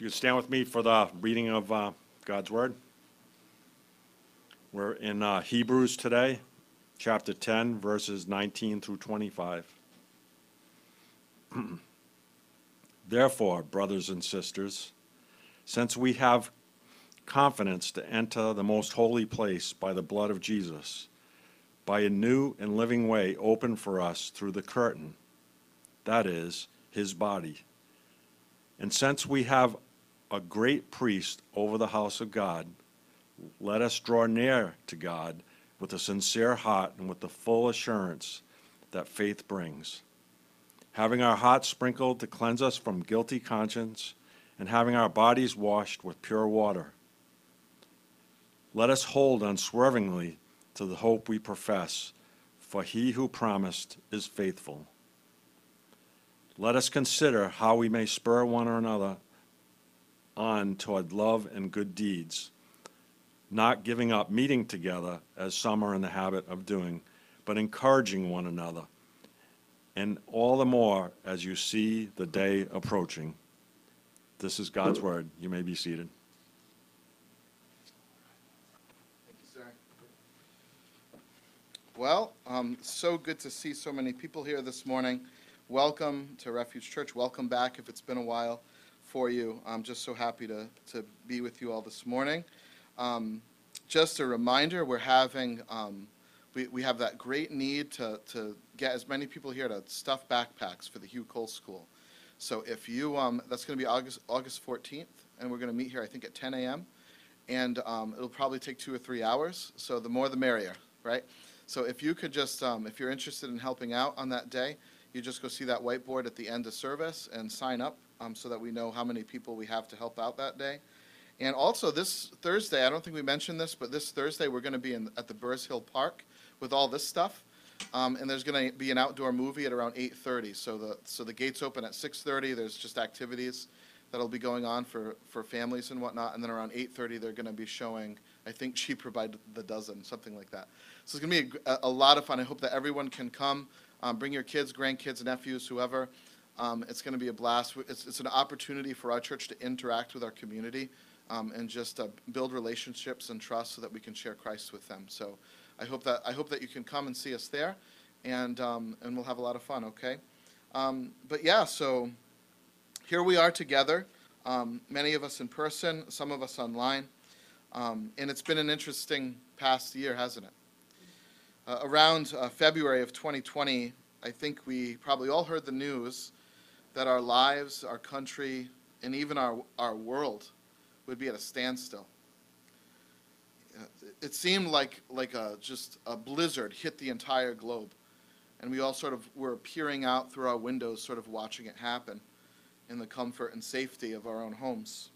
You could stand with me for the reading of uh, God's Word. We're in uh, Hebrews today, chapter 10, verses 19 through 25. Therefore, brothers and sisters, since we have confidence to enter the most holy place by the blood of Jesus, by a new and living way open for us through the curtain, that is, his body. And since we have a great priest over the house of God, let us draw near to God with a sincere heart and with the full assurance that faith brings. Having our hearts sprinkled to cleanse us from guilty conscience, and having our bodies washed with pure water. Let us hold unswervingly to the hope we profess, for he who promised is faithful. Let us consider how we may spur one another on toward love and good deeds, not giving up meeting together as some are in the habit of doing, but encouraging one another, and all the more as you see the day approaching. This is God's word. You may be seated. Thank you, sir. Well, um, so good to see so many people here this morning. Welcome to Refuge Church. Welcome back if it's been a while for you. I'm just so happy to, to be with you all this morning. Um, just a reminder, we're having, um, we, we have that great need to, to get as many people here to stuff backpacks for the Hugh Cole School. So if you, um, that's going to be August, August 14th, and we're going to meet here, I think, at 10 a.m. And um, it'll probably take two or three hours, so the more the merrier, right? So if you could just, um, if you're interested in helping out on that day, you just go see that whiteboard at the end of service and sign up um, so that we know how many people we have to help out that day. And also this Thursday, I don't think we mentioned this, but this Thursday, we're going to be in, at the Burrs Hill Park with all this stuff. Um, and there's going to be an outdoor movie at around 8:30. So the, so the gates open at 6:30. There's just activities that'll be going on for, for families and whatnot. And then around 8:30, they're going to be showing, I think, Cheaper by the Dozen, something like that. So it's going to be a, a lot of fun. I hope that everyone can come. Um, bring your kids, grandkids, nephews, whoever. Um, it's going to be a blast. It's, it's an opportunity for our church to interact with our community um, and just uh, build relationships and trust so that we can share Christ with them. So I hope that I hope that you can come and see us there, and um, and we'll have a lot of fun. Okay, um, but yeah, so here we are together. Um, many of us in person, some of us online, um, and it's been an interesting past year, hasn't it? Uh, around uh, February of 2020, I think we probably all heard the news that our lives, our country, and even our, our world would be at a standstill. It seemed like, like a, just a blizzard hit the entire globe. And we all sort of were peering out through our windows, sort of watching it happen in the comfort and safety of our own homes.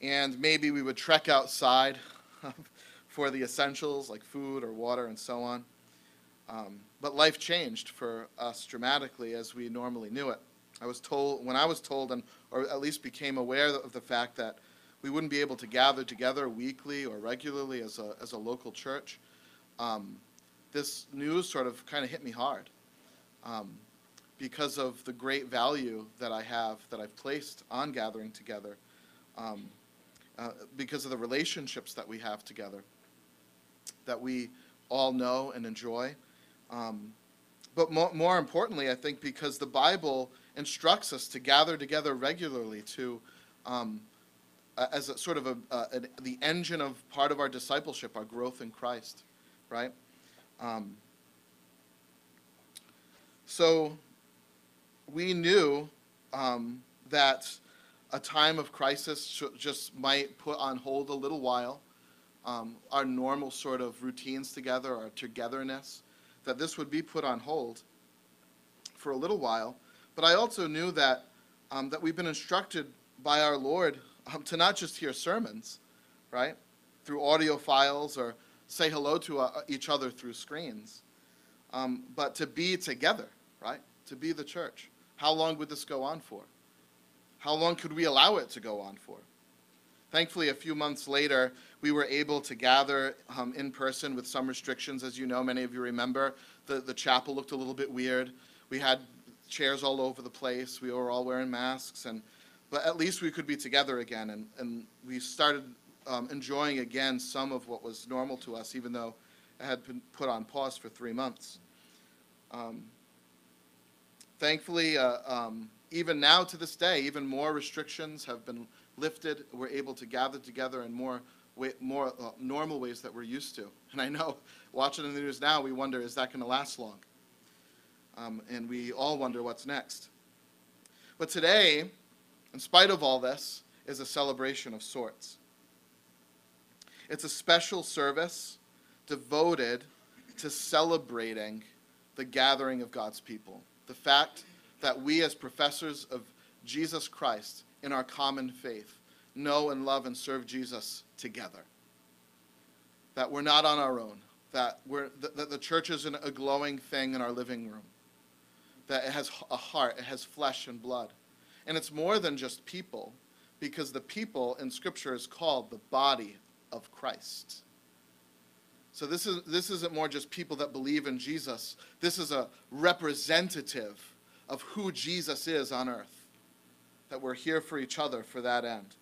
And maybe we would trek outside for the essentials like food or water and so on. Um, but life changed for us dramatically as we normally knew it. I was told, when I was told, and, or at least became aware of the fact that we wouldn't be able to gather together weekly or regularly as a, as a local church, um, this news sort of kind of hit me hard um, because of the great value that I have, that I've placed on gathering together, um, uh, because of the relationships that we have together that we all know and enjoy. Um, but more, more importantly, I think because the Bible instructs us to gather together regularly to, um, as a sort of a, a, the engine of part of our discipleship, our growth in Christ, right? Um, so we knew um, that a time of crisis just might put on hold a little while um, our normal sort of routines together, our togetherness, that this would be put on hold for a little while. But I also knew that um, that we've been instructed by our Lord um, to not just hear sermons, right, through audio files or say hello to uh, each other through screens, um, but to be together, right, to be the church. How long would this go on for? How long could we allow it to go on for? Thankfully, a few months later, we were able to gather um, in person with some restrictions. As you know, many of you remember, the, the chapel looked a little bit weird. We had chairs all over the place. We were all wearing masks, and but at least we could be together again. And, and we started um, enjoying again some of what was normal to us, even though it had been put on pause for three months. Um, thankfully, uh, um, even now to this day, even more restrictions have been lifted. We're able to gather together in more way, more uh, normal ways that we're used to. And I know, watching the news now, we wonder, is that going to last long? Um, and we all wonder what's next. But today, in spite of all this, is a celebration of sorts. It's a special service devoted to celebrating the gathering of God's people. The fact that we, as professors of Jesus Christ in our common faith, know and love and serve Jesus together. That we're not on our own. That, we're, that the church isn't a glowing thing in our living room. That it has a heart, it has flesh and blood. And it's more than just people, because the people in Scripture is called the body of Christ. So this, is, this isn't more just people that believe in Jesus. This is a representative of who Jesus is on earth. That we're here for each other for that end.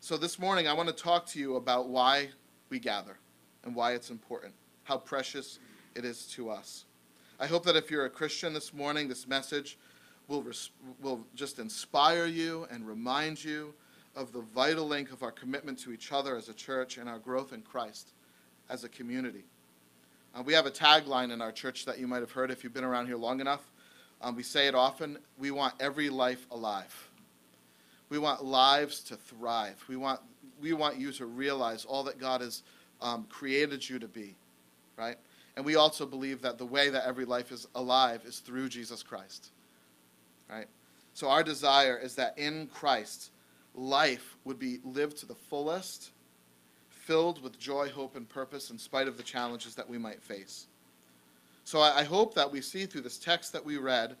So this morning, I want to talk to you about why we gather and why it's important, how precious it is to us. I hope that if you're a Christian this morning, this message will, res- will just inspire you and remind you of the vital link of our commitment to each other as a church and our growth in Christ as a community. Uh, we have a tagline in our church that you might have heard if you've been around here long enough. Um, we say it often we want every life alive. We want lives to thrive. We want, we want you to realize all that God has um, created you to be, right? And we also believe that the way that every life is alive is through Jesus Christ, right? So our desire is that in Christ, life would be lived to the fullest, filled with joy, hope, and purpose in spite of the challenges that we might face. So I, I hope that we see through this text that we read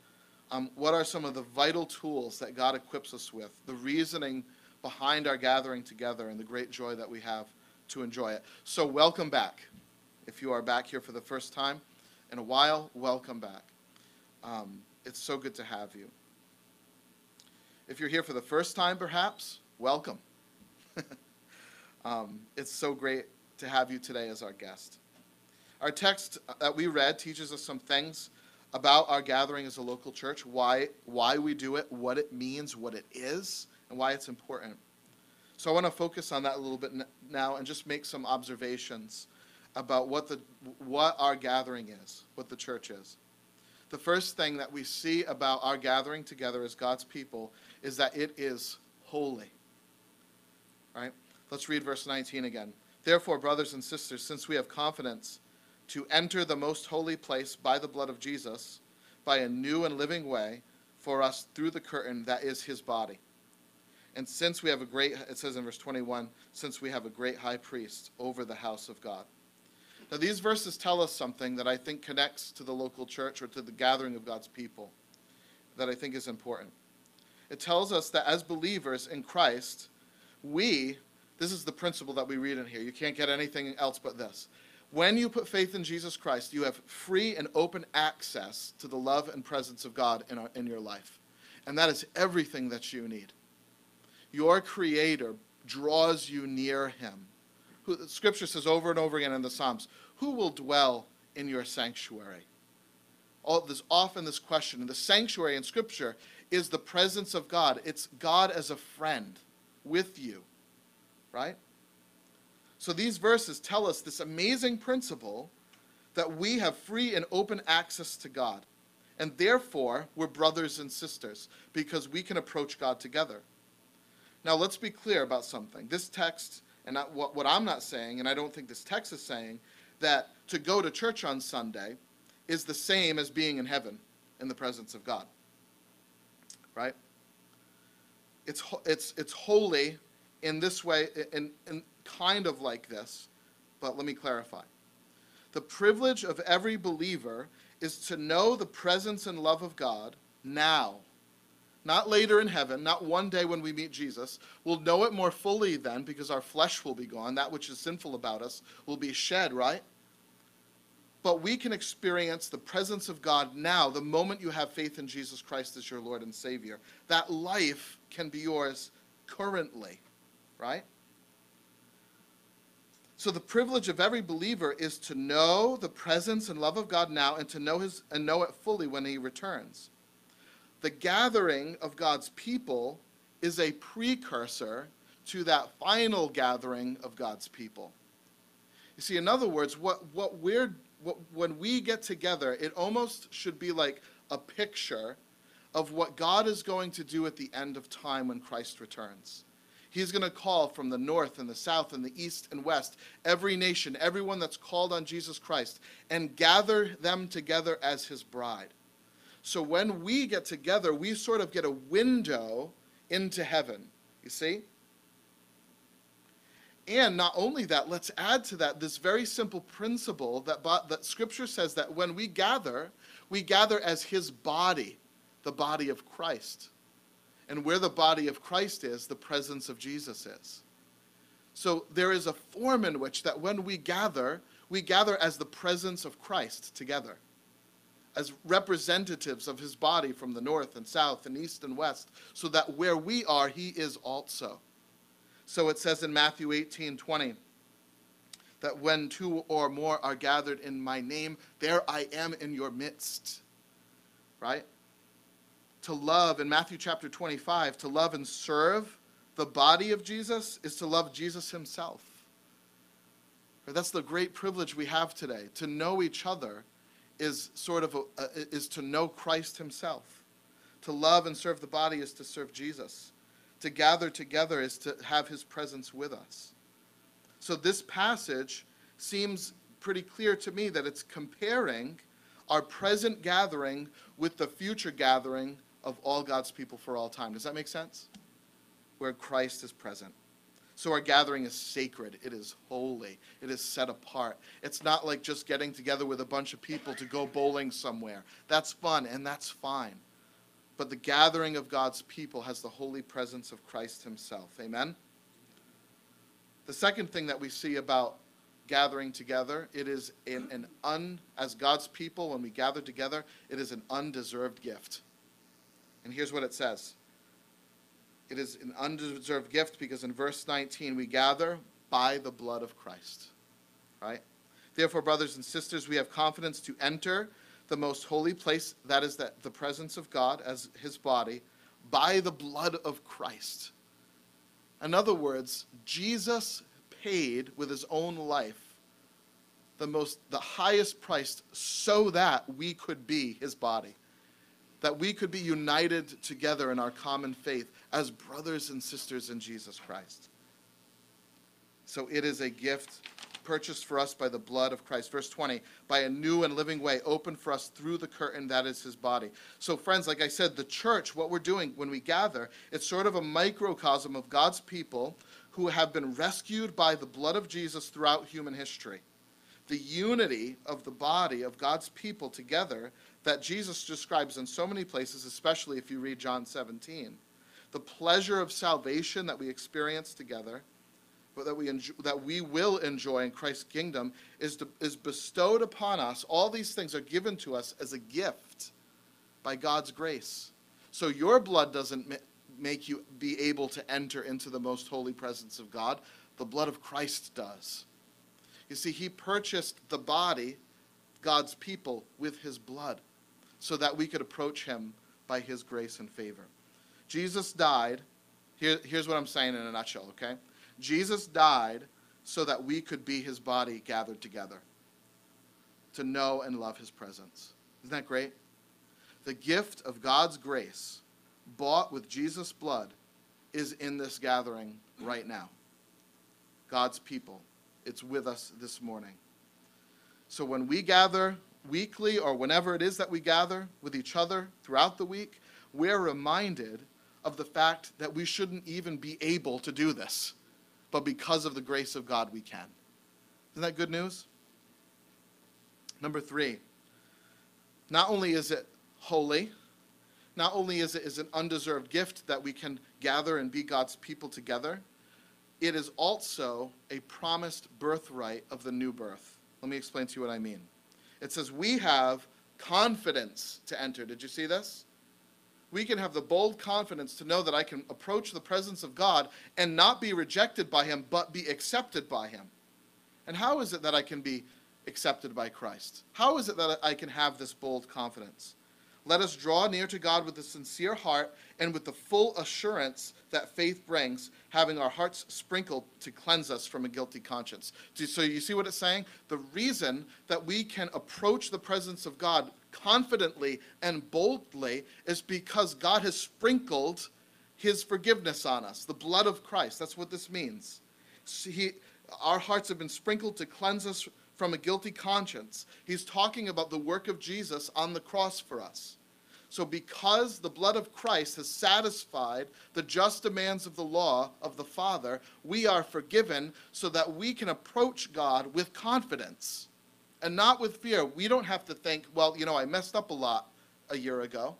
um, what are some of the vital tools that God equips us with, the reasoning behind our gathering together, and the great joy that we have to enjoy it. So, welcome back. If you are back here for the first time in a while, welcome back. Um, it's so good to have you. If you're here for the first time, perhaps, welcome. um, it's so great to have you today as our guest. Our text that we read teaches us some things about our gathering as a local church, why, why we do it, what it means, what it is, and why it's important. So I want to focus on that a little bit now and just make some observations about what, the, what our gathering is, what the church is. The first thing that we see about our gathering together as God's people is that it is holy. Right? Let's read verse 19 again. Therefore, brothers and sisters, since we have confidence to enter the most holy place by the blood of Jesus, by a new and living way for us through the curtain that is his body. And since we have a great, it says in verse 21, since we have a great high priest over the house of God. Now, these verses tell us something that I think connects to the local church or to the gathering of God's people that I think is important. It tells us that as believers in Christ, we, this is the principle that we read in here. You can't get anything else but this. When you put faith in Jesus Christ, you have free and open access to the love and presence of God in, our, in your life. And that is everything that you need. Your Creator draws you near Him. Who, scripture says over and over again in the Psalms, Who will dwell in your sanctuary? All, there's often this question. And the sanctuary in Scripture is the presence of God, it's God as a friend with you, right? So these verses tell us this amazing principle that we have free and open access to God. And therefore, we're brothers and sisters because we can approach God together. Now, let's be clear about something. This text, and what, what I'm not saying, and I don't think this text is saying, that to go to church on Sunday is the same as being in heaven in the presence of God. Right? It's, it's, it's holy in this way, in, in, kind of like this, but let me clarify. The privilege of every believer is to know the presence and love of God now, not later in heaven, not one day when we meet Jesus. We'll know it more fully then because our flesh will be gone. That which is sinful about us will be shed, right? but we can experience the presence of God now the moment you have faith in Jesus Christ as your Lord and Savior. That life can be yours currently, right? So the privilege of every believer is to know the presence and love of God now and to know his and know it fully when he returns. The gathering of God's people is a precursor to that final gathering of God's people. You see, in other words, what, what we're what, when we get together, it almost should be like a picture of what God is going to do at the end of time when Christ returns. He's going to call from the north and the south and the east and west, every nation, everyone that's called on Jesus Christ, and gather them together as his bride. So when we get together, we sort of get a window into heaven. You see? And not only that, let's add to that this very simple principle that, that Scripture says that when we gather, we gather as His body, the body of Christ. And where the body of Christ is, the presence of Jesus is. So there is a form in which that when we gather, we gather as the presence of Christ together, as representatives of His body from the north and south and east and west, so that where we are, He is also. So it says in Matthew 18 20 that when two or more are gathered in my name, there I am in your midst. Right? To love, in Matthew chapter 25, to love and serve the body of Jesus is to love Jesus himself. That's the great privilege we have today. To know each other is sort of a, is to know Christ himself. To love and serve the body is to serve Jesus to gather together is to have his presence with us. So this passage seems pretty clear to me that it's comparing our present gathering with the future gathering of all God's people for all time. Does that make sense? Where Christ is present. So our gathering is sacred. It is holy. It is set apart. It's not like just getting together with a bunch of people to go bowling somewhere. That's fun and that's fine but the gathering of God's people has the holy presence of Christ himself. Amen? The second thing that we see about gathering together, it is an, an un, as God's people, when we gather together, it is an undeserved gift. And here's what it says. It is an undeserved gift because in verse 19 we gather by the blood of Christ. Right? Therefore, brothers and sisters, we have confidence to enter the most holy place, that is that the presence of God as his body, by the blood of Christ. In other words, Jesus paid with his own life the most the highest price so that we could be his body that we could be united together in our common faith as brothers and sisters in Jesus Christ. So it is a gift purchased for us by the blood of Christ. Verse 20, by a new and living way opened for us through the curtain that is his body. So, friends, like I said, the church, what we're doing when we gather, it's sort of a microcosm of God's people who have been rescued by the blood of Jesus throughout human history. The unity of the body of God's people together that Jesus describes in so many places, especially if you read John 17. The pleasure of salvation that we experience together but that we, enjoy, that we will enjoy in Christ's kingdom is, to, is bestowed upon us. All these things are given to us as a gift by God's grace. So your blood doesn't ma- make you be able to enter into the most holy presence of God. The blood of Christ does. You see, he purchased the body, God's people, with his blood so that we could approach him by his grace and favor. Jesus died. Here, here's what I'm saying in a nutshell, okay? Jesus died so that we could be his body gathered together to know and love his presence. Isn't that great? The gift of God's grace, bought with Jesus' blood, is in this gathering right now. God's people. It's with us this morning. So when we gather weekly or whenever it is that we gather with each other throughout the week, we're reminded of the fact that we shouldn't even be able to do this but because of the grace of God, we can. Isn't that good news? Number three, not only is it holy, not only is it is an undeserved gift that we can gather and be God's people together, it is also a promised birthright of the new birth. Let me explain to you what I mean. It says, We have confidence to enter. Did you see this? We can have the bold confidence to know that I can approach the presence of God and not be rejected by Him, but be accepted by Him. And how is it that I can be accepted by Christ? How is it that I can have this bold confidence? Let us draw near to God with a sincere heart and with the full assurance that faith brings, having our hearts sprinkled to cleanse us from a guilty conscience. So you see what it's saying? The reason that we can approach the presence of God confidently and boldly is because God has sprinkled his forgiveness on us, the blood of Christ. That's what this means. He, our hearts have been sprinkled to cleanse us from a guilty conscience. He's talking about the work of Jesus on the cross for us. So, because the blood of Christ has satisfied the just demands of the law of the Father, we are forgiven so that we can approach God with confidence and not with fear. We don't have to think, well, you know, I messed up a lot a year ago,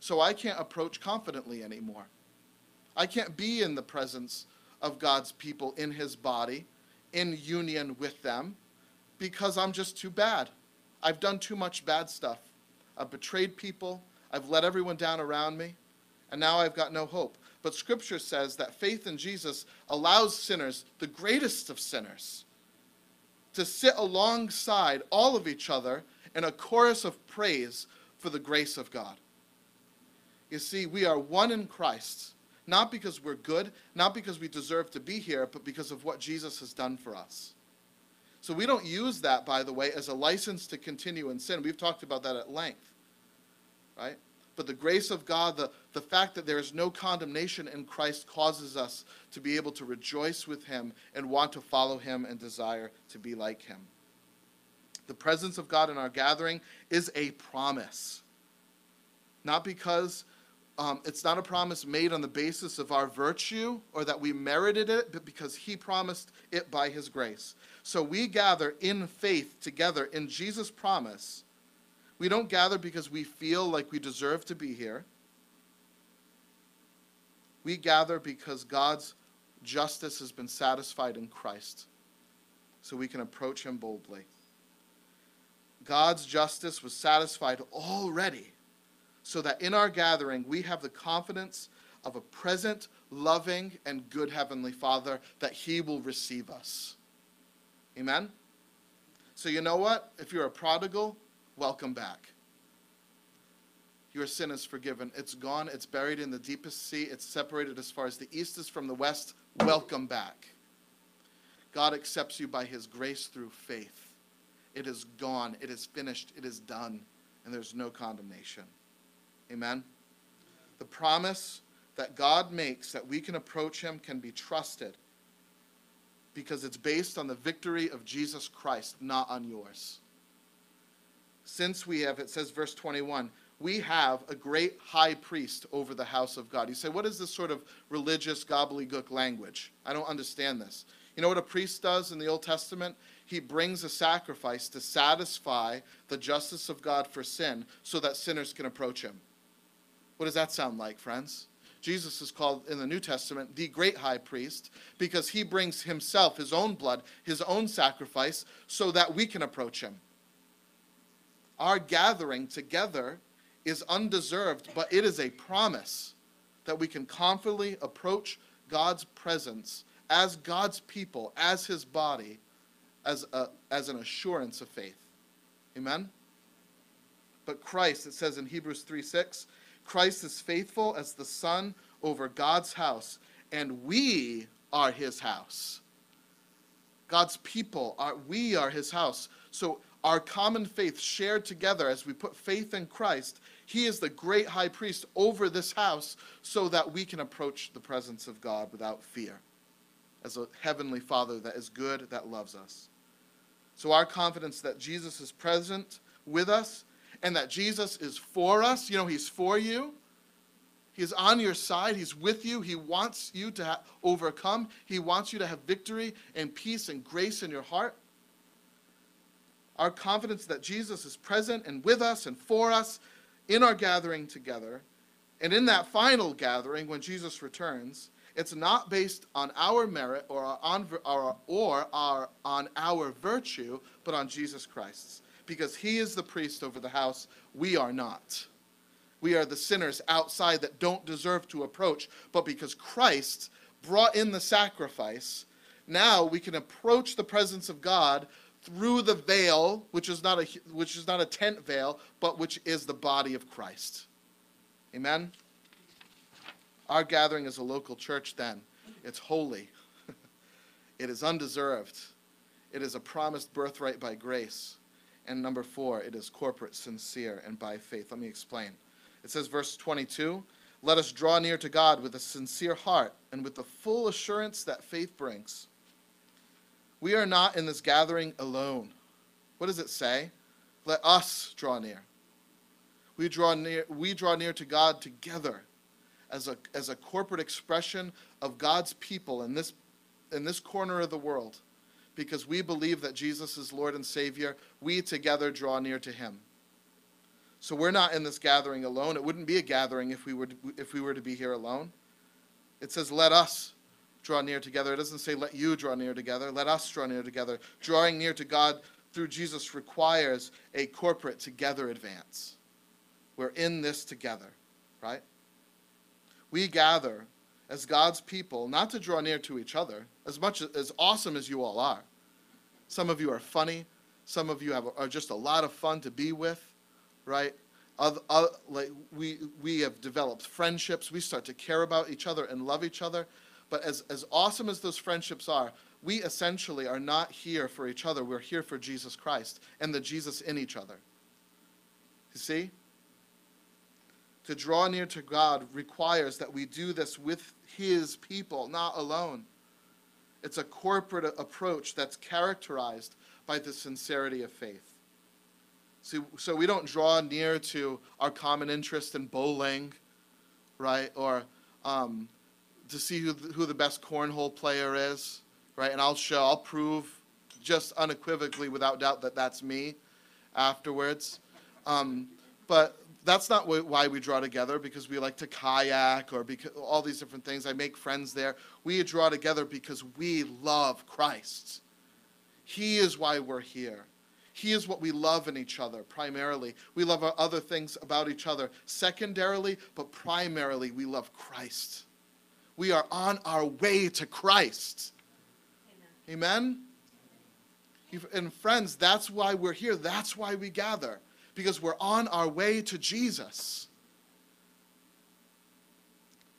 so I can't approach confidently anymore. I can't be in the presence of God's people in His body, in union with them because I'm just too bad. I've done too much bad stuff. I've betrayed people. I've let everyone down around me. And now I've got no hope. But Scripture says that faith in Jesus allows sinners, the greatest of sinners, to sit alongside all of each other in a chorus of praise for the grace of God. You see, we are one in Christ, not because we're good, not because we deserve to be here, but because of what Jesus has done for us. So we don't use that, by the way, as a license to continue in sin. We've talked about that at length, right? But the grace of God, the, the fact that there is no condemnation in Christ, causes us to be able to rejoice with Him and want to follow Him and desire to be like Him. The presence of God in our gathering is a promise. Not because um, it's not a promise made on the basis of our virtue or that we merited it, but because He promised it by His grace. So we gather in faith together in Jesus' promise. We don't gather because we feel like we deserve to be here. We gather because God's justice has been satisfied in Christ, so we can approach Him boldly. God's justice was satisfied already, so that in our gathering we have the confidence of a present, loving, and good Heavenly Father that He will receive us. Amen? So, you know what? If you're a prodigal, welcome back. Your sin is forgiven. It's gone. It's buried in the deepest sea. It's separated as far as the east is from the west. Welcome back. God accepts you by his grace through faith. It is gone. It is finished. It is done. And there's no condemnation. Amen? The promise that God makes that we can approach him can be trusted because it's based on the victory of Jesus Christ, not on yours. Since we have, it says, verse 21, we have a great high priest over the house of God. You say, what is this sort of religious gobbledygook language? I don't understand this. You know what a priest does in the Old Testament? He brings a sacrifice to satisfy the justice of God for sin so that sinners can approach him. What does that sound like, friends? Jesus is called in the New Testament the great high priest because he brings himself, his own blood, his own sacrifice, so that we can approach him. Our gathering together is undeserved, but it is a promise that we can confidently approach God's presence as God's people, as his body, as, a, as an assurance of faith. Amen? But Christ, it says in Hebrews 3 6, Christ is faithful as the Son over God's house, and we are his house. God's people are we are his house. So our common faith shared together as we put faith in Christ, he is the great high priest over this house so that we can approach the presence of God without fear. As a heavenly Father that is good, that loves us. So our confidence that Jesus is present with us and that Jesus is for us. You know, He's for you. He's on your side. He's with you. He wants you to ha- overcome. He wants you to have victory and peace and grace in your heart. Our confidence that Jesus is present and with us and for us in our gathering together. And in that final gathering, when Jesus returns, it's not based on our merit or, on, or, or our, on our virtue, but on Jesus Christ's because he is the priest over the house. We are not. We are the sinners outside that don't deserve to approach, but because Christ brought in the sacrifice, now we can approach the presence of God through the veil, which is not a which is not a tent veil, but which is the body of Christ. Amen. Our gathering is a local church then. It's holy. it is undeserved. It is a promised birthright by grace. And number 4, it is corporate, sincere and by faith. Let me explain. It says verse 22, let us draw near to God with a sincere heart and with the full assurance that faith brings. We are not in this gathering alone. What does it say? Let us draw near. We draw near, we draw near to God together as a, as a corporate expression of God's people in this, in this corner of the world. Because we believe that Jesus is Lord and Savior, we together draw near to Him. So we're not in this gathering alone. It wouldn't be a gathering if we were to, if we were to be here alone. It says, let us draw near together. It doesn't say, let you draw near together. Let us draw near together. Drawing near to God through Jesus requires a corporate together advance. We're in this together, right? We gather as God's people not to draw near to each other, as much as awesome as you all are. Some of you are funny. Some of you have, are just a lot of fun to be with, right? Other, other, like we, we have developed friendships. We start to care about each other and love each other. But as, as awesome as those friendships are, we essentially are not here for each other. We're here for Jesus Christ and the Jesus in each other. You see? To draw near to God requires that we do this with His people, not alone. It's a corporate approach that's characterized by the sincerity of faith. See, so we don't draw near to our common interest in bowling, right? Or um, to see who the, who the best cornhole player is, right? And I'll show, I'll prove just unequivocally, without doubt, that that's me afterwards. Um, but that's not why we draw together because we like to kayak or because all these different things. I make friends there. We draw together because we love Christ. He is why we're here. He is what we love in each other primarily. We love other things about each other secondarily, but primarily we love Christ. We are on our way to Christ. Amen? Amen? And friends, that's why we're here. That's why we gather, because we're on our way to Jesus.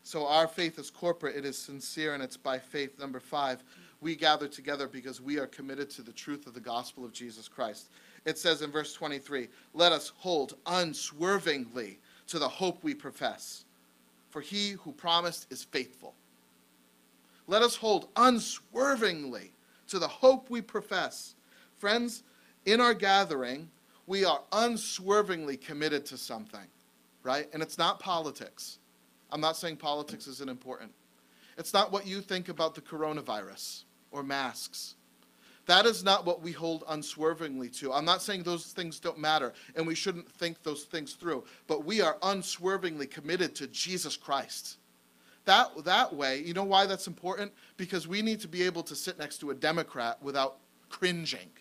So our faith is corporate, it is sincere, and it's by faith. Number five, we gather together because we are committed to the truth of the gospel of Jesus Christ. It says in verse 23 Let us hold unswervingly to the hope we profess, for he who promised is faithful. Let us hold unswervingly to the hope we profess. Friends, in our gathering, we are unswervingly committed to something, right? And it's not politics. I'm not saying politics isn't important. It's not what you think about the coronavirus or masks. That is not what we hold unswervingly to. I'm not saying those things don't matter and we shouldn't think those things through, but we are unswervingly committed to Jesus Christ. That, that way, you know why that's important? Because we need to be able to sit next to a Democrat without cringing.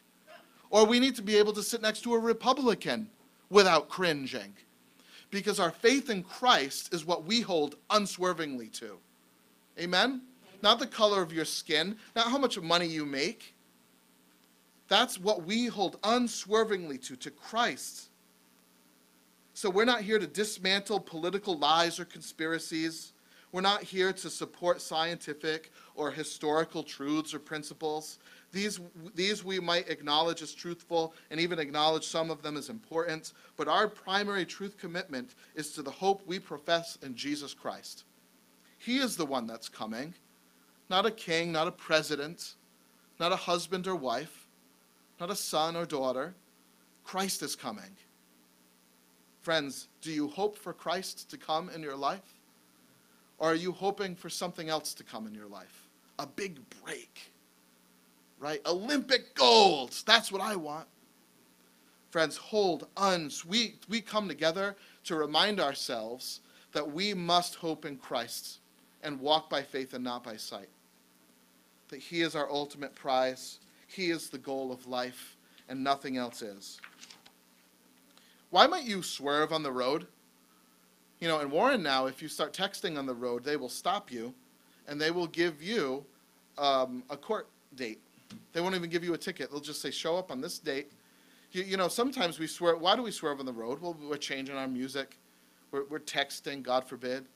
Or we need to be able to sit next to a Republican without cringing. Because our faith in Christ is what we hold unswervingly to. Amen? Not the color of your skin, not how much money you make. That's what we hold unswervingly to, to Christ. So we're not here to dismantle political lies or conspiracies. We're not here to support scientific or historical truths or principles. These, these we might acknowledge as truthful and even acknowledge some of them as important, but our primary truth commitment is to the hope we profess in Jesus Christ. He is the one that's coming, not a king, not a president, not a husband or wife, not a son or daughter. Christ is coming. Friends, do you hope for Christ to come in your life? Or are you hoping for something else to come in your life? A big break right? Olympic gold. That's what I want. Friends, hold uns. We, we come together to remind ourselves that we must hope in Christ and walk by faith and not by sight. That He is our ultimate prize, He is the goal of life, and nothing else is. Why might you swerve on the road? You know, in Warren now, if you start texting on the road, they will stop you and they will give you um, a court date. They won't even give you a ticket. They'll just say, show up on this date. You, you know, sometimes we swear. Why do we swerve on the road? Well, we're changing our music. We're, we're texting, God forbid.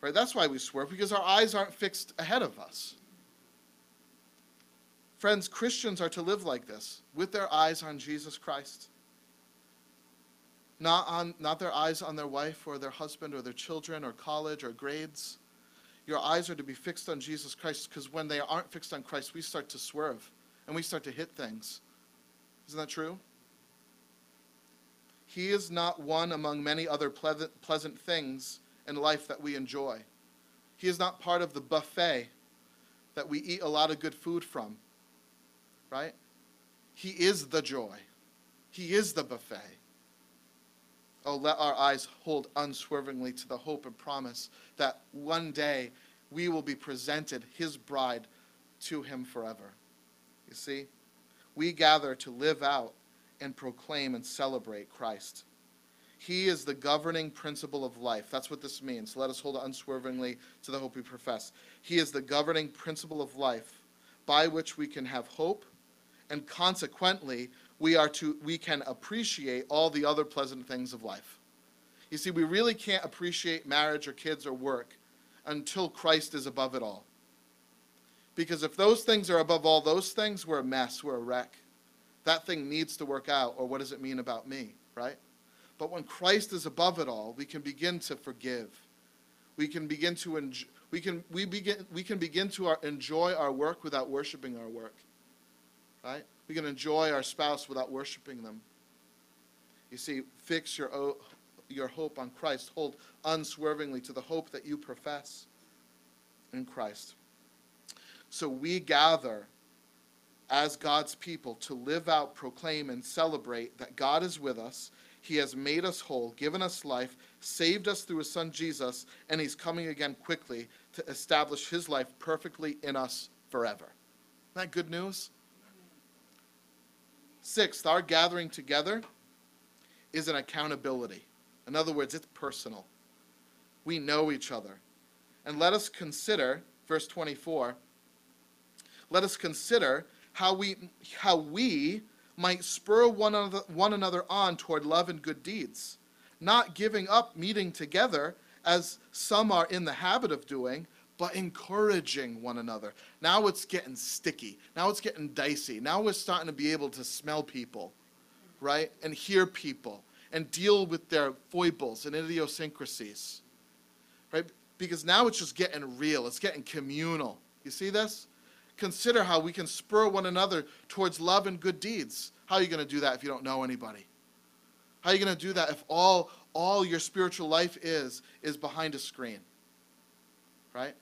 Right? That's why we swerve, because our eyes aren't fixed ahead of us. Friends, Christians are to live like this, with their eyes on Jesus Christ. Not, on, not their eyes on their wife or their husband or their children or college or grades. Your eyes are to be fixed on Jesus Christ because when they aren't fixed on Christ, we start to swerve and we start to hit things. Isn't that true? He is not one among many other pleasant, things in life that we enjoy. He is not part of the buffet that we eat a lot of good food from, right? He is the joy. He is the buffet. Oh, let our eyes hold unswervingly to the hope and promise that one day we will be presented, his bride, to him forever. You see, we gather to live out and proclaim and celebrate Christ. He is the governing principle of life. That's what this means. Let us hold unswervingly to the hope we profess. He is the governing principle of life by which we can have hope, and consequently, we are to we can appreciate all the other pleasant things of life. You see, we really can't appreciate marriage or kids or work until Christ is above it all. Because if those things are above all those things, we're a mess, we're a wreck. That thing needs to work out, or what does it mean about me, right? But when Christ is above it all, we can begin to forgive. We can begin to enjoy, we can we begin we can begin to our, enjoy our work without worshiping our work. Right? We can enjoy our spouse without worshiping them. You see, fix your, your hope on Christ. Hold unswervingly to the hope that you profess in Christ. So we gather as God's people to live out, proclaim, and celebrate that God is with us. He has made us whole, given us life, saved us through his son Jesus, and he's coming again quickly to establish his life perfectly in us forever. Isn't that good news? Sixth, our gathering together is an accountability. In other words, it's personal. We know each other. And let us consider, verse 24, let us consider how we, how we might spur one another, one another on toward love and good deeds, not giving up meeting together as some are in the habit of doing, but encouraging one another. Now it's getting sticky. Now it's getting dicey. Now we're starting to be able to smell people, right? And hear people and deal with their foibles and idiosyncrasies, right? Because now it's just getting real. It's getting communal. You see this? Consider how we can spur one another towards love and good deeds. How are you going to do that if you don't know anybody? How are you going to do that if all all your spiritual life is is behind a screen? Right?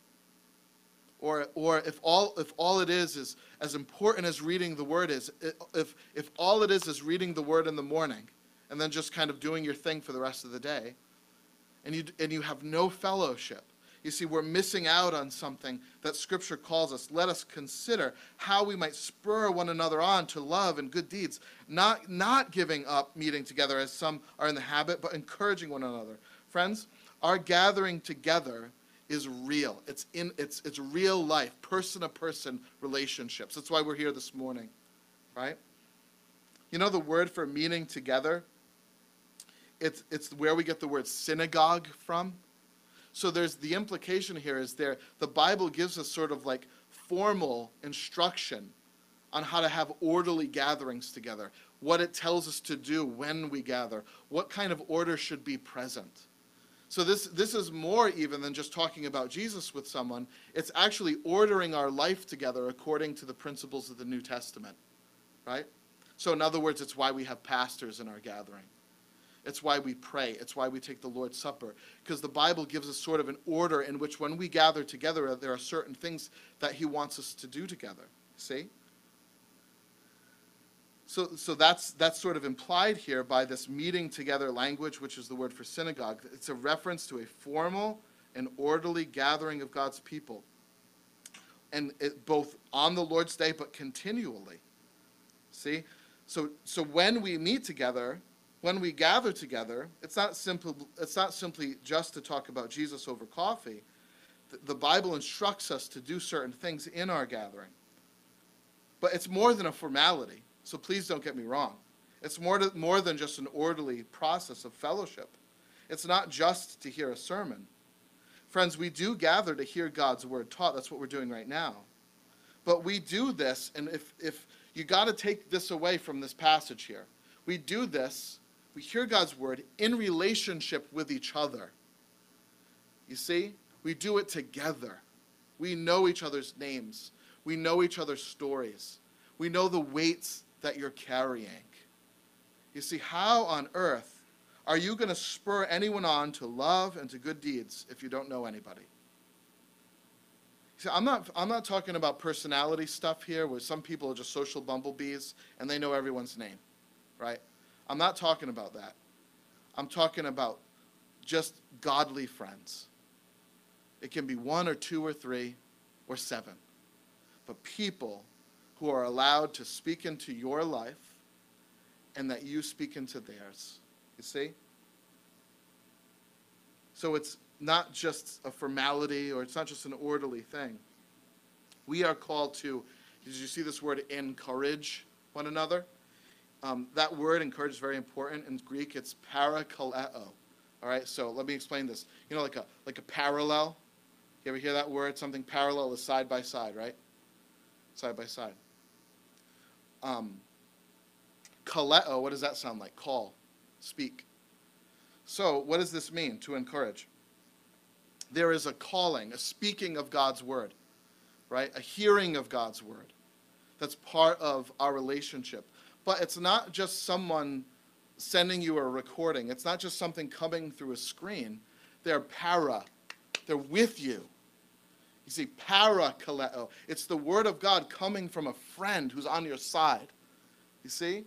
Or, or if, all, if all it is is as important as reading the word is, if, if all it is is reading the word in the morning and then just kind of doing your thing for the rest of the day, and you, and you have no fellowship, you see, we're missing out on something that Scripture calls us. Let us consider how we might spur one another on to love and good deeds, not, not giving up meeting together as some are in the habit, but encouraging one another. Friends, our gathering together is real. It's in it's it's real life, person to person relationships. That's why we're here this morning. Right? You know the word for meeting together? It's it's where we get the word synagogue from. So there's the implication here is there the Bible gives us sort of like formal instruction on how to have orderly gatherings together, what it tells us to do when we gather, what kind of order should be present. So this, this is more even than just talking about Jesus with someone. It's actually ordering our life together according to the principles of the New Testament, right? So in other words, it's why we have pastors in our gathering. It's why we pray. It's why we take the Lord's Supper. Because the Bible gives us sort of an order in which when we gather together, there are certain things that He wants us to do together. See? So, so that's, that's sort of implied here by this meeting together language, which is the word for synagogue. It's a reference to a formal and orderly gathering of God's people. And it, both on the Lord's day, but continually. See? So, so when we meet together, when we gather together, it's not simple, it's not simply just to talk about Jesus over coffee. The, the Bible instructs us to do certain things in our gathering. But it's more than a formality, so please don't get me wrong. It's more, to, more than just an orderly process of fellowship. It's not just to hear a sermon. Friends, we do gather to hear God's word taught. That's what we're doing right now. But we do this, and if, if you got to take this away from this passage here, we do this, we hear God's word in relationship with each other. You see, we do it together. We know each other's names, we know each other's stories, we know the weights that you're carrying. You see, how on earth are you going to spur anyone on to love and to good deeds if you don't know anybody? See, I'm not, I'm not talking about personality stuff here where some people are just social bumblebees and they know everyone's name, right? I'm not talking about that. I'm talking about just godly friends. It can be one or two or three or seven. But people who are allowed to speak into your life and that you speak into theirs. You see? So it's not just a formality or it's not just an orderly thing. We are called to, did you see this word, encourage one another? Um, that word encourage is very important. In Greek, it's parakaleo. All right, so let me explain this. You know, like a, like a parallel? You ever hear that word? Something parallel is side by side, right? Side by side. Um, kaleo, what does that sound like? Call, speak. So, what does this mean to encourage? There is a calling, a speaking of God's word, right? A hearing of God's word. That's part of our relationship. But it's not just someone sending you a recording, it's not just something coming through a screen. They're para, they're with you. You see, para kaleo. It's the word of God coming from a friend who's on your side. You see?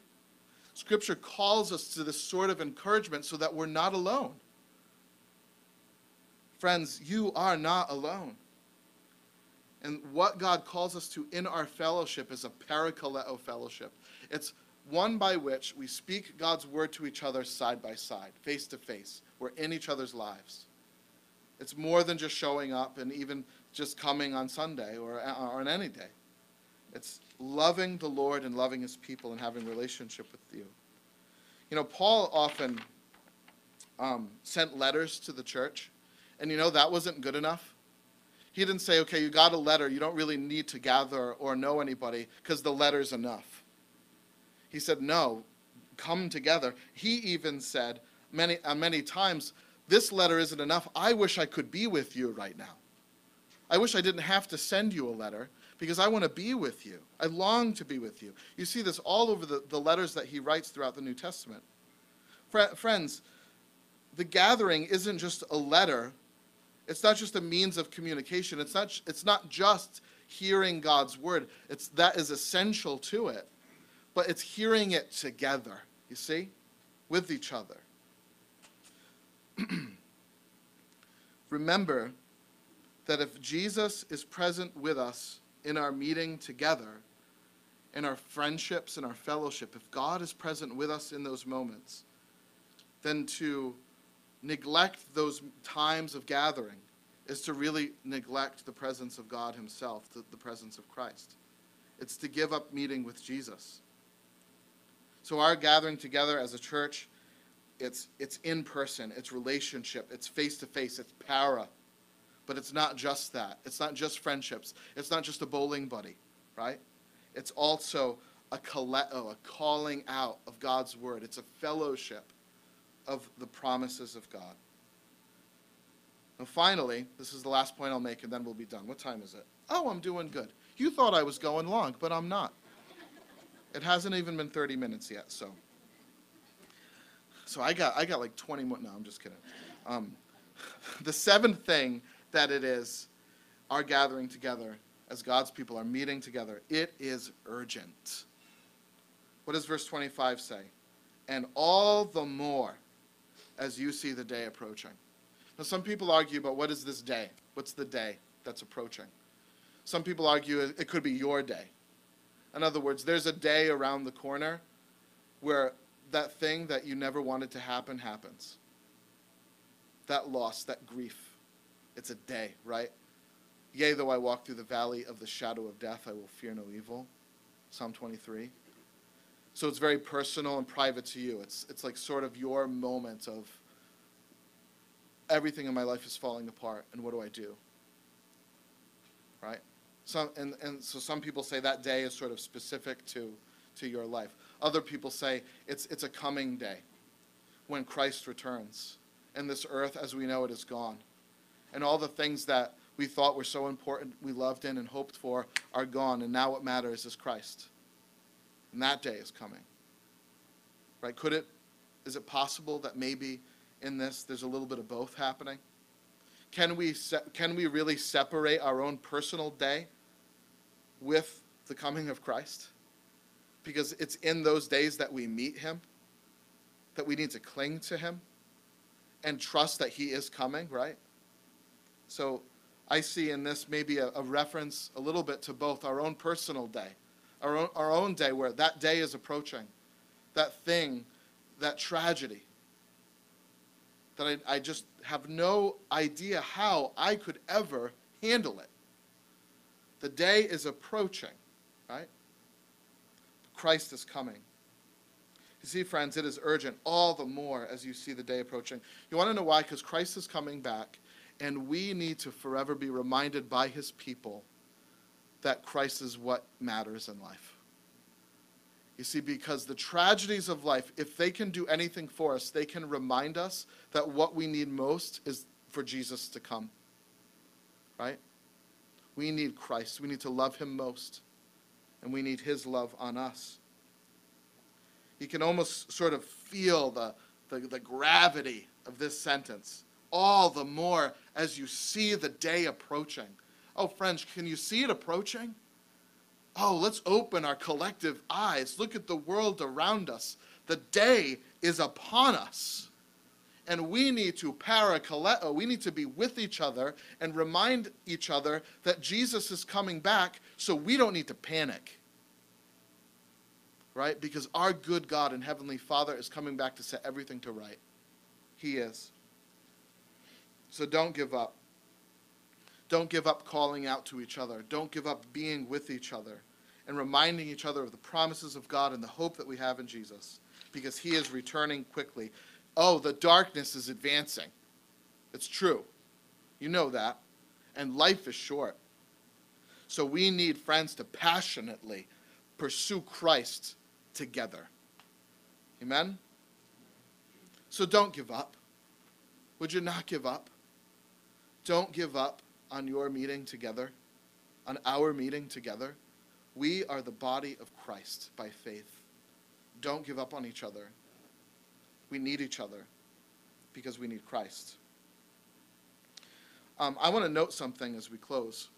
Scripture calls us to this sort of encouragement so that we're not alone. Friends, you are not alone. And what God calls us to in our fellowship is a parakaleo fellowship. It's one by which we speak God's word to each other side by side, face to face. We're in each other's lives. It's more than just showing up and even just coming on Sunday or, or on any day. It's loving the Lord and loving his people and having relationship with you. You know, Paul often um, sent letters to the church, and you know, that wasn't good enough. He didn't say, okay, you got a letter, you don't really need to gather or know anybody because the letter's enough. He said, no, come together. He even said many, uh, many times, this letter isn't enough. I wish I could be with you right now. I wish I didn't have to send you a letter because I want to be with you. I long to be with you. You see this all over the, the letters that he writes throughout the New Testament. Fr- friends, the gathering isn't just a letter, it's not just a means of communication, it's not, it's not just hearing God's word, it's, that is essential to it, but it's hearing it together, you see, with each other. Remember that if Jesus is present with us in our meeting together, in our friendships, in our fellowship, if God is present with us in those moments, then to neglect those times of gathering is to really neglect the presence of God Himself, the, the presence of Christ. It's to give up meeting with Jesus. So, our gathering together as a church, it's, it's in person, it's relationship, it's face to face, it's para. But it's not just that. It's not just friendships. It's not just a bowling buddy, right? It's also a kaleo, a calling out of God's word. It's a fellowship of the promises of God. And finally, this is the last point I'll make, and then we'll be done. What time is it? Oh, I'm doing good. You thought I was going long, but I'm not. It hasn't even been 30 minutes yet, so. So I got, I got like 20 more. No, I'm just kidding. Um, the seventh thing that it is our gathering together as God's people are meeting together. It is urgent. What does verse 25 say? And all the more as you see the day approaching. Now, some people argue about what is this day? What's the day that's approaching? Some people argue it could be your day. In other words, there's a day around the corner where that thing that you never wanted to happen happens. That loss, that grief. It's a day, right? Yea, though I walk through the valley of the shadow of death, I will fear no evil. Psalm 23. So it's very personal and private to you. It's, it's like sort of your moment of everything in my life is falling apart, and what do I do? Right? Some, and, and so some people say that day is sort of specific to, to your life. Other people say it's, it's a coming day when Christ returns, and this earth as we know it is gone. And all the things that we thought were so important, we loved in and hoped for, are gone, and now what matters is Christ. And that day is coming. Right? Could it, is it possible that maybe in this there's a little bit of both happening? Can we, se- can we really separate our own personal day with the coming of Christ? Because it's in those days that we meet him, that we need to cling to him and trust that he is coming, right? So I see in this maybe a, a reference a little bit to both our own personal day, our own, our own day where that day is approaching, that thing, that tragedy, that I, I just have no idea how I could ever handle it. The day is approaching, right? Christ is coming. You see, friends, it is urgent, all the more as you see the day approaching. You want to know why? Because Christ is coming back, and we need to forever be reminded by his people that Christ is what matters in life. You see, because the tragedies of life, if they can do anything for us, they can remind us that what we need most is for Jesus to come. Right? We need Christ. We need to love him most, and we need his love on us. You can almost sort of feel the, the, the gravity of this sentence, all the more as you see the day approaching. Oh, friends, can you see it approaching? Oh, let's open our collective eyes. Look at the world around us. The day is upon us. And we need to parakaleo, uh, we need to be with each other and remind each other that Jesus is coming back so we don't need to panic. Right? Because our good God and Heavenly Father is coming back to set everything to right. He is. So don't give up. Don't give up calling out to each other. Don't give up being with each other and reminding each other of the promises of God and the hope that we have in Jesus because He is returning quickly. Oh, the darkness is advancing. It's true. You know that. And life is short. So we need friends to passionately pursue Christ together. Amen? So don't give up. Would you not give up? Don't give up on your meeting together, on our meeting together. We are the body of Christ by faith. Don't give up on each other. We need each other because we need Christ. Um, I want to note something as we close.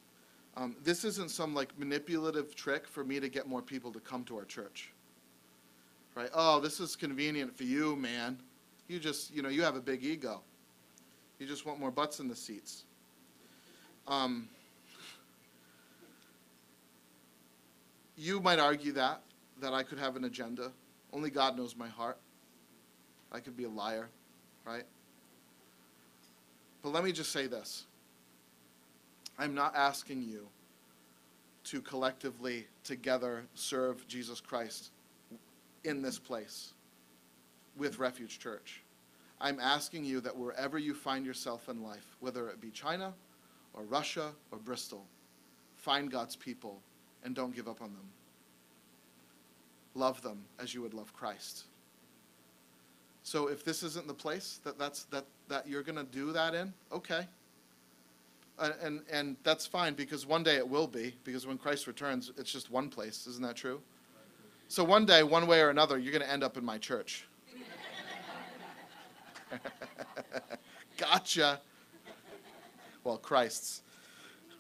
Um, this isn't some like manipulative trick for me to get more people to come to our church. Right? Oh, this is convenient for you, man. You just, you know, you have a big ego. You just want more butts in the seats. Um, you might argue that, that I could have an agenda. Only God knows my heart. I could be a liar, right? But let me just say this I'm not asking you to collectively, together, serve Jesus Christ in this place with Refuge Church. I'm asking you that wherever you find yourself in life, whether it be China or Russia or Bristol, find God's people and don't give up on them. Love them as you would love Christ. So if this isn't the place that that's that that you're going to do that in, okay. And, and and that's fine because one day it will be because when Christ returns, it's just one place, isn't that true? So one day, one way or another, you're going to end up in my church. gotcha. Well, Christ's,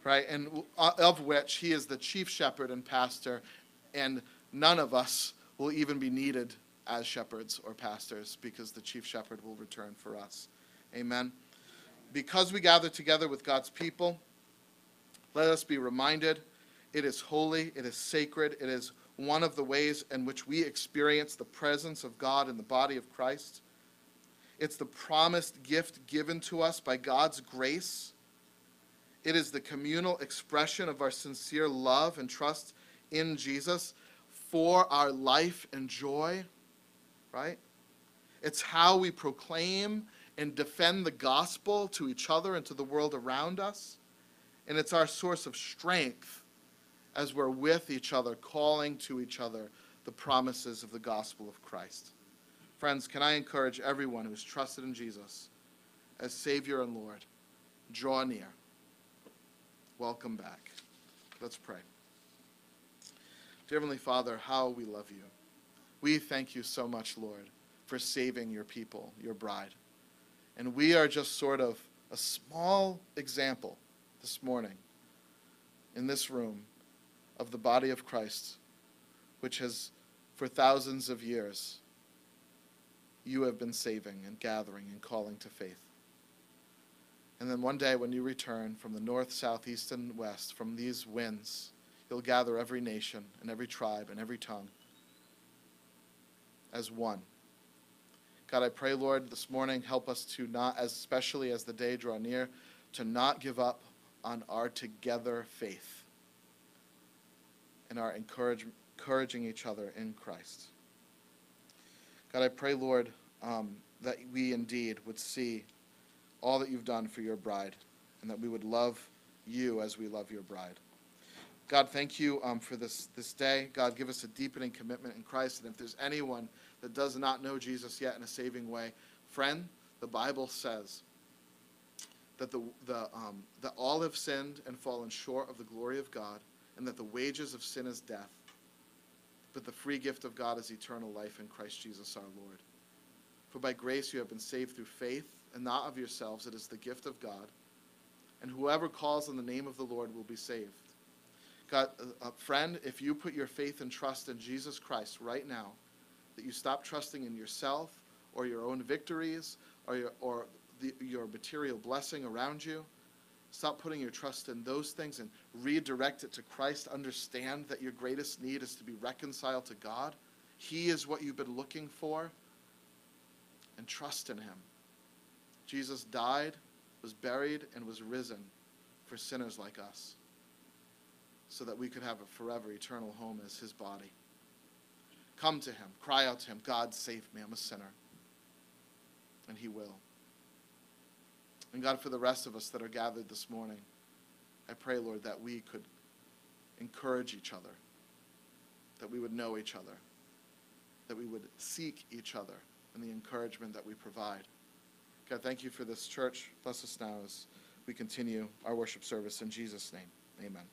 right? And uh, of which he is the chief shepherd and pastor, and none of us will even be needed as shepherds or pastors because the chief shepherd will return for us. Amen. Because we gather together with God's people, let us be reminded it is holy, it is sacred, it is one of the ways in which we experience the presence of God in the body of Christ. It's the promised gift given to us by God's grace. It is the communal expression of our sincere love and trust in Jesus for our life and joy, right? It's how we proclaim and defend the gospel to each other and to the world around us. And it's our source of strength as we're with each other, calling to each other the promises of the gospel of Christ. Friends, can I encourage everyone who's trusted in Jesus as Savior and Lord, draw near. Welcome back. Let's pray. Dear Heavenly Father, how we love you. We thank you so much, Lord, for saving your people, your bride. And we are just sort of a small example this morning in this room of the body of Christ, which has, for thousands of years, you have been saving and gathering and calling to faith. And then one day when you return from the north, south, east, and west, from these winds, you'll gather every nation and every tribe and every tongue as one. God, I pray, Lord, this morning, help us to not, especially as the day draw near, to not give up on our together faith and our encouraging each other in Christ. God, I pray, Lord, um, that we indeed would see all that you've done for your bride and that we would love you as we love your bride. God, thank you um, for this, this day. God, give us a deepening commitment in Christ. And if there's anyone that does not know Jesus yet in a saving way, friend, the Bible says that, the, the, um, that all have sinned and fallen short of the glory of God, and that the wages of sin is death, but the free gift of God is eternal life in Christ Jesus our Lord. For by grace you have been saved through faith, and not of yourselves, it is the gift of God. And whoever calls on the name of the Lord will be saved. God, uh, uh, friend, if you put your faith and trust in Jesus Christ right now, that you stop trusting in yourself or your own victories or your, or the, your material blessing around you, stop putting your trust in those things and redirect it to Christ. Understand that your greatest need is to be reconciled to God. He is what you've been looking for, and trust in Him. Jesus died, was buried, and was risen for sinners like us so that we could have a forever eternal home as his body. Come to him, cry out to him, God, save me, I'm a sinner. And he will. And God, for the rest of us that are gathered this morning, I pray, Lord, that we could encourage each other, that we would know each other, that we would seek each other and the encouragement that we provide. God, thank you for this church. Bless us now as we continue our worship service in Jesus' name. Amen.